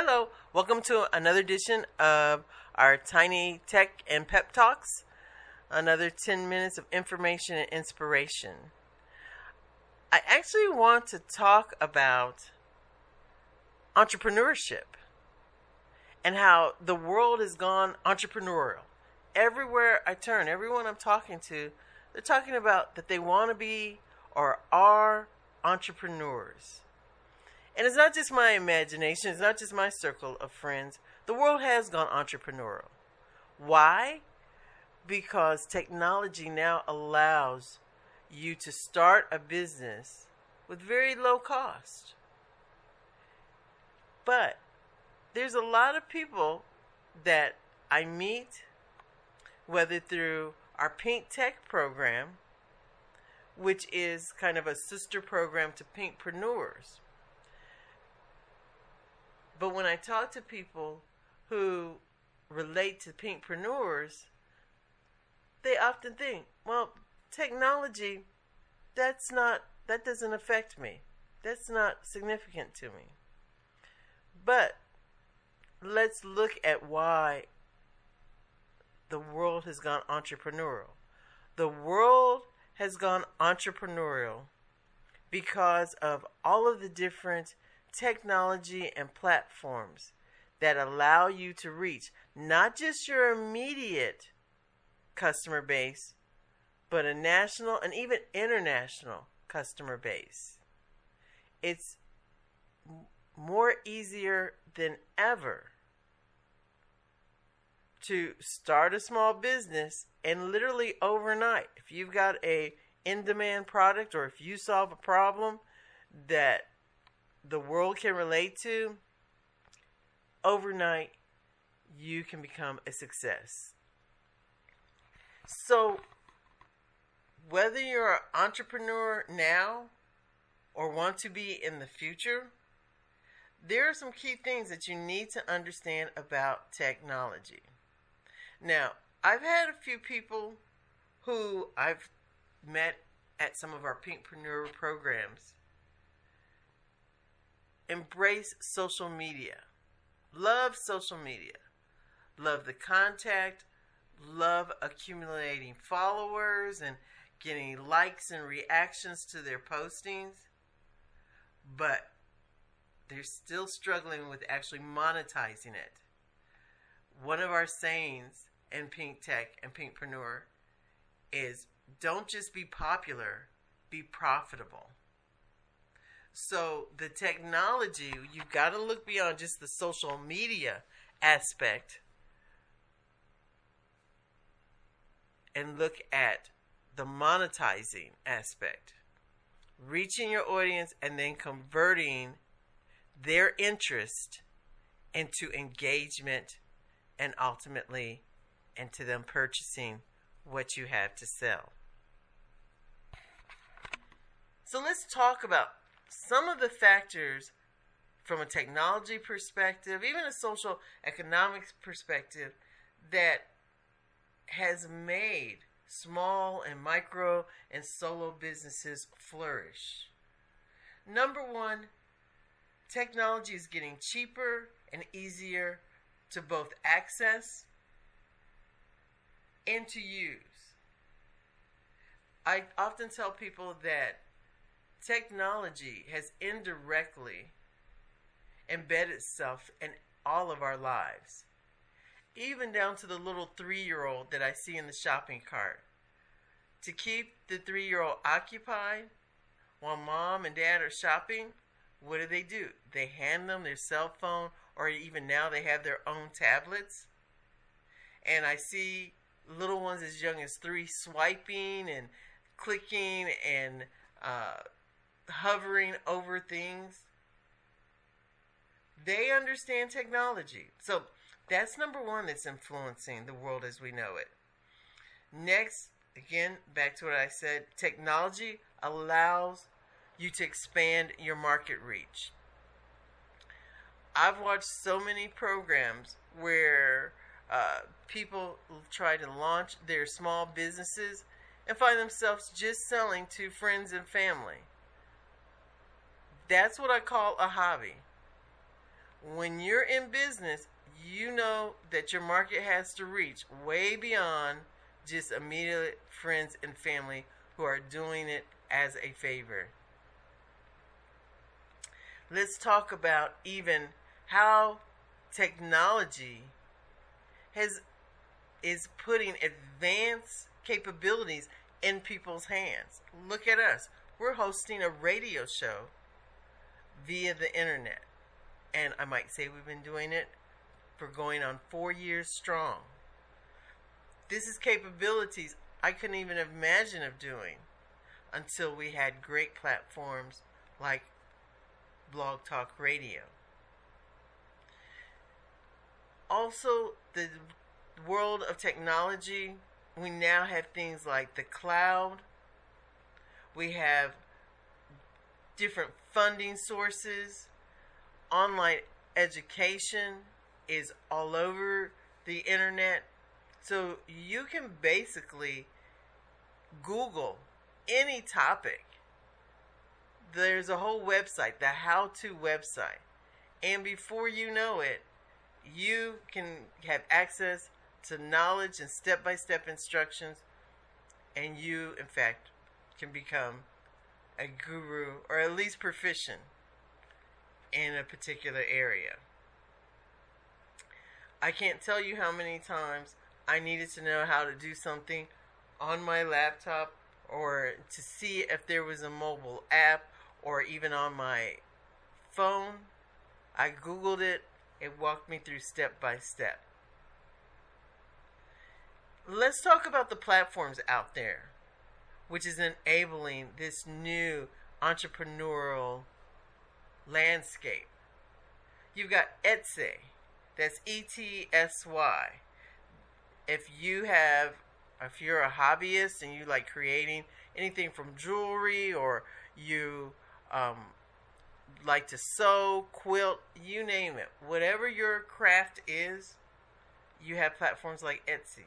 Hello, welcome to another edition of our Tiny Tech and Pep Talks. Another 10 minutes of information and inspiration. I actually want to talk about entrepreneurship and how the world has gone entrepreneurial. Everywhere I turn, everyone I'm talking to, they're talking about that they want to be or are entrepreneurs. And it's not just my imagination, it's not just my circle of friends. The world has gone entrepreneurial. Why? Because technology now allows you to start a business with very low cost. But there's a lot of people that I meet, whether through our Pink Tech program, which is kind of a sister program to Pinkpreneurs. But when I talk to people who relate to Pinkpreneurs, they often think, well, technology, that's not, that doesn't affect me. That's not significant to me. But let's look at why the world has gone entrepreneurial. The world has gone entrepreneurial because of all of the different technology and platforms that allow you to reach not just your immediate customer base, but a national and even international customer base. It's more easier than ever to start a small business and literally overnight if you've got a in demand product or if you solve a problem that the world can relate to overnight you can become a success so whether you're an entrepreneur now or want to be in the future there are some key things that you need to understand about technology. Now, I've had a few people who I've met at some of our Pinkpreneur programs embrace social media, love social media, love the contact, love accumulating followers and getting likes and reactions to their postings. But they're still struggling with actually monetizing it. One of our sayings in Pink Tech and Pinkpreneur is don't just be popular, be profitable. So the technology, you've got to look beyond just the social media aspect and look at the monetizing aspect. Reaching your audience and then converting their interest into engagement and ultimately into them purchasing what you have to sell. So let's talk about some of the factors from a technology perspective, even a social economics perspective, that has made small and micro and solo businesses flourish. Number one, technology is getting cheaper and easier to both access and to use. I often tell people that technology has indirectly embedded itself in all of our lives, even down to the little three year old that I see in the shopping cart. To keep the three year old occupied while mom and dad are shopping, what do they do? They hand them their cell phone, or even now they have their own tablets. And I see little ones as young as three swiping and clicking and uh, hovering over things. They understand technology. So that's number one that's influencing the world as we know it. Next, again, back to what I said technology allows you to expand your market reach. I've watched so many programs where uh, people try to launch their small businesses and find themselves just selling to friends and family. That's what I call a hobby. when you're in business, you know that your market has to reach way beyond just immediate friends and family who are doing it as a favor. Let's talk about even how technology has is putting advanced capabilities in people's hands. Look at us. We're hosting a radio show via the internet. And I might say we've been doing it for going on four years strong. This is capabilities I couldn't even imagine of doing until we had great platforms like Blog Talk Radio. Also, the world of technology, we now have things like the cloud. We have different funding sources. Online education is all over the internet. So you can basically Google any topic. There's a whole website, the how to website. And before you know it, you can have access to knowledge and step by step instructions, and you, in fact, can become a guru or at least proficient in a particular area. I can't tell you how many times I needed to know how to do something on my laptop or to see if there was a mobile app or even on my phone. I Googled it, it walked me through step by step. Let's talk about the platforms out there, which is enabling this new entrepreneurial landscape. You've got Etsy, that's E T S Y. If you have, if you're a hobbyist and you like creating anything from jewelry or you um, like to sew, quilt, you name it. Whatever your craft is, you have platforms like Etsy.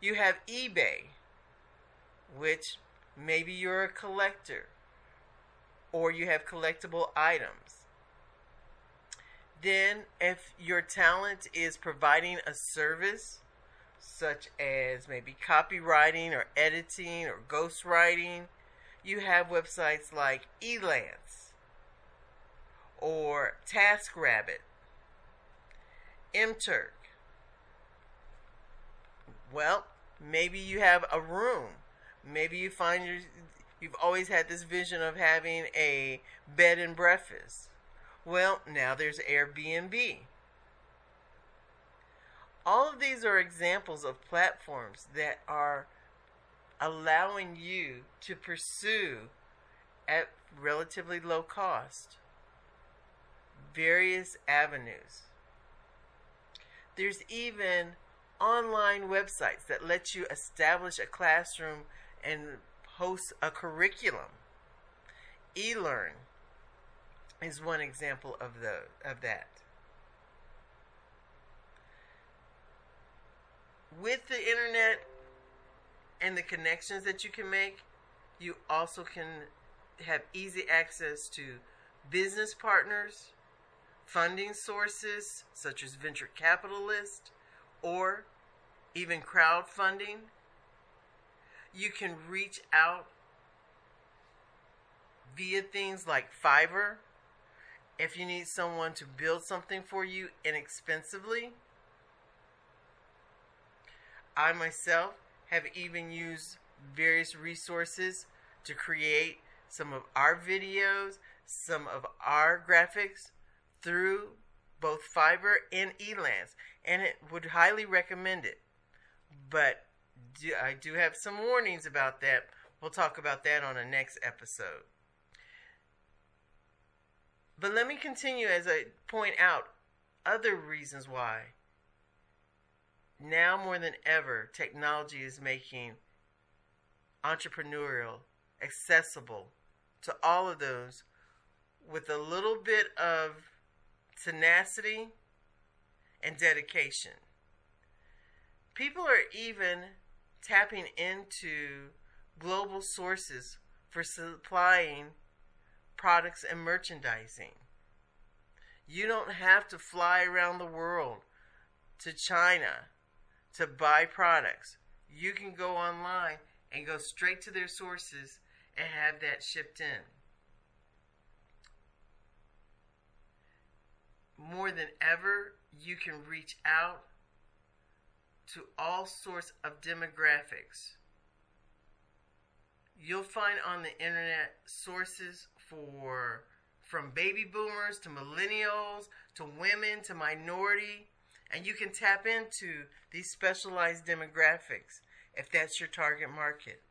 You have eBay, which maybe you're a collector or you have collectible items. Then, if your talent is providing a service, such as maybe copywriting or editing or ghostwriting, you have websites like Elance or TaskRabbit, MTurk. Well, maybe you have a room. Maybe you find your you've always had this vision of having a bed and breakfast. Well, now there's Airbnb. All of these are examples of platforms that are allowing you to pursue at relatively low cost various avenues. There's even online websites that let you establish a classroom and host a curriculum. eLearn is one example of the of that. With the internet and the connections that you can make, you also can have easy access to business partners, funding sources such as venture capitalists or even crowdfunding. You can reach out via things like Fiverr if you need someone to build something for you inexpensively. I myself have even used various resources to create some of our videos, some of our graphics through both Fiverr and Elance, and it would highly recommend it. But do, I do have some warnings about that. We'll talk about that on a next episode. But let me continue as I point out other reasons why. Now more than ever, technology is making entrepreneurial accessible to all of those with a little bit of tenacity, and dedication. People are even tapping into global sources for supplying products and merchandising. You don't have to fly around the world to China to buy products. You can go online and go straight to their sources and have that shipped in. More than ever, you can reach out to all sorts of demographics. You'll find on the internet sources for from baby boomers to millennials to women to minority and you can tap into these specialized demographics if that's your target market.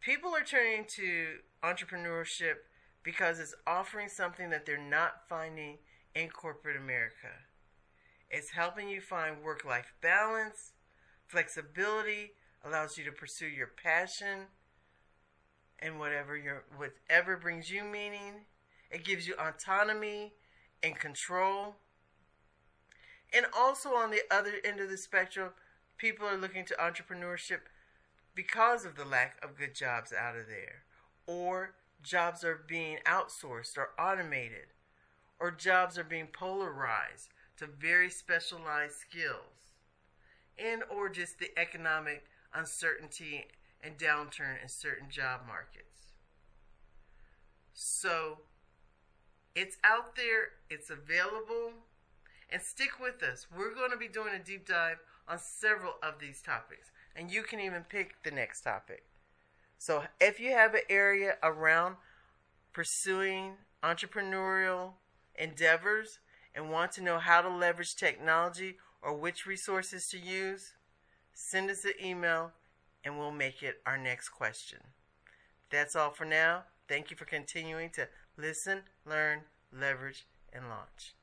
People are turning to entrepreneurship because it's offering something that they're not finding in corporate America. It's helping you find work life balance, flexibility, allows you to pursue your passion and whatever your whatever brings you meaning. It gives you autonomy and control. And also on the other end of the spectrum, people are looking to entrepreneurship because of the lack of good jobs out of there or jobs are being outsourced or automated, or jobs are being polarized to very specialized skills, and or just the economic uncertainty and downturn in certain job markets. So it's out there, it's available, and stick with us. We're going to be doing a deep dive on several of these topics, and you can even pick the next topic. So if you have an area around pursuing entrepreneurial endeavors and want to know how to leverage technology or which resources to use, send us an email and we'll make it our next question. That's all for now. Thank you for continuing to listen, learn, leverage, and launch.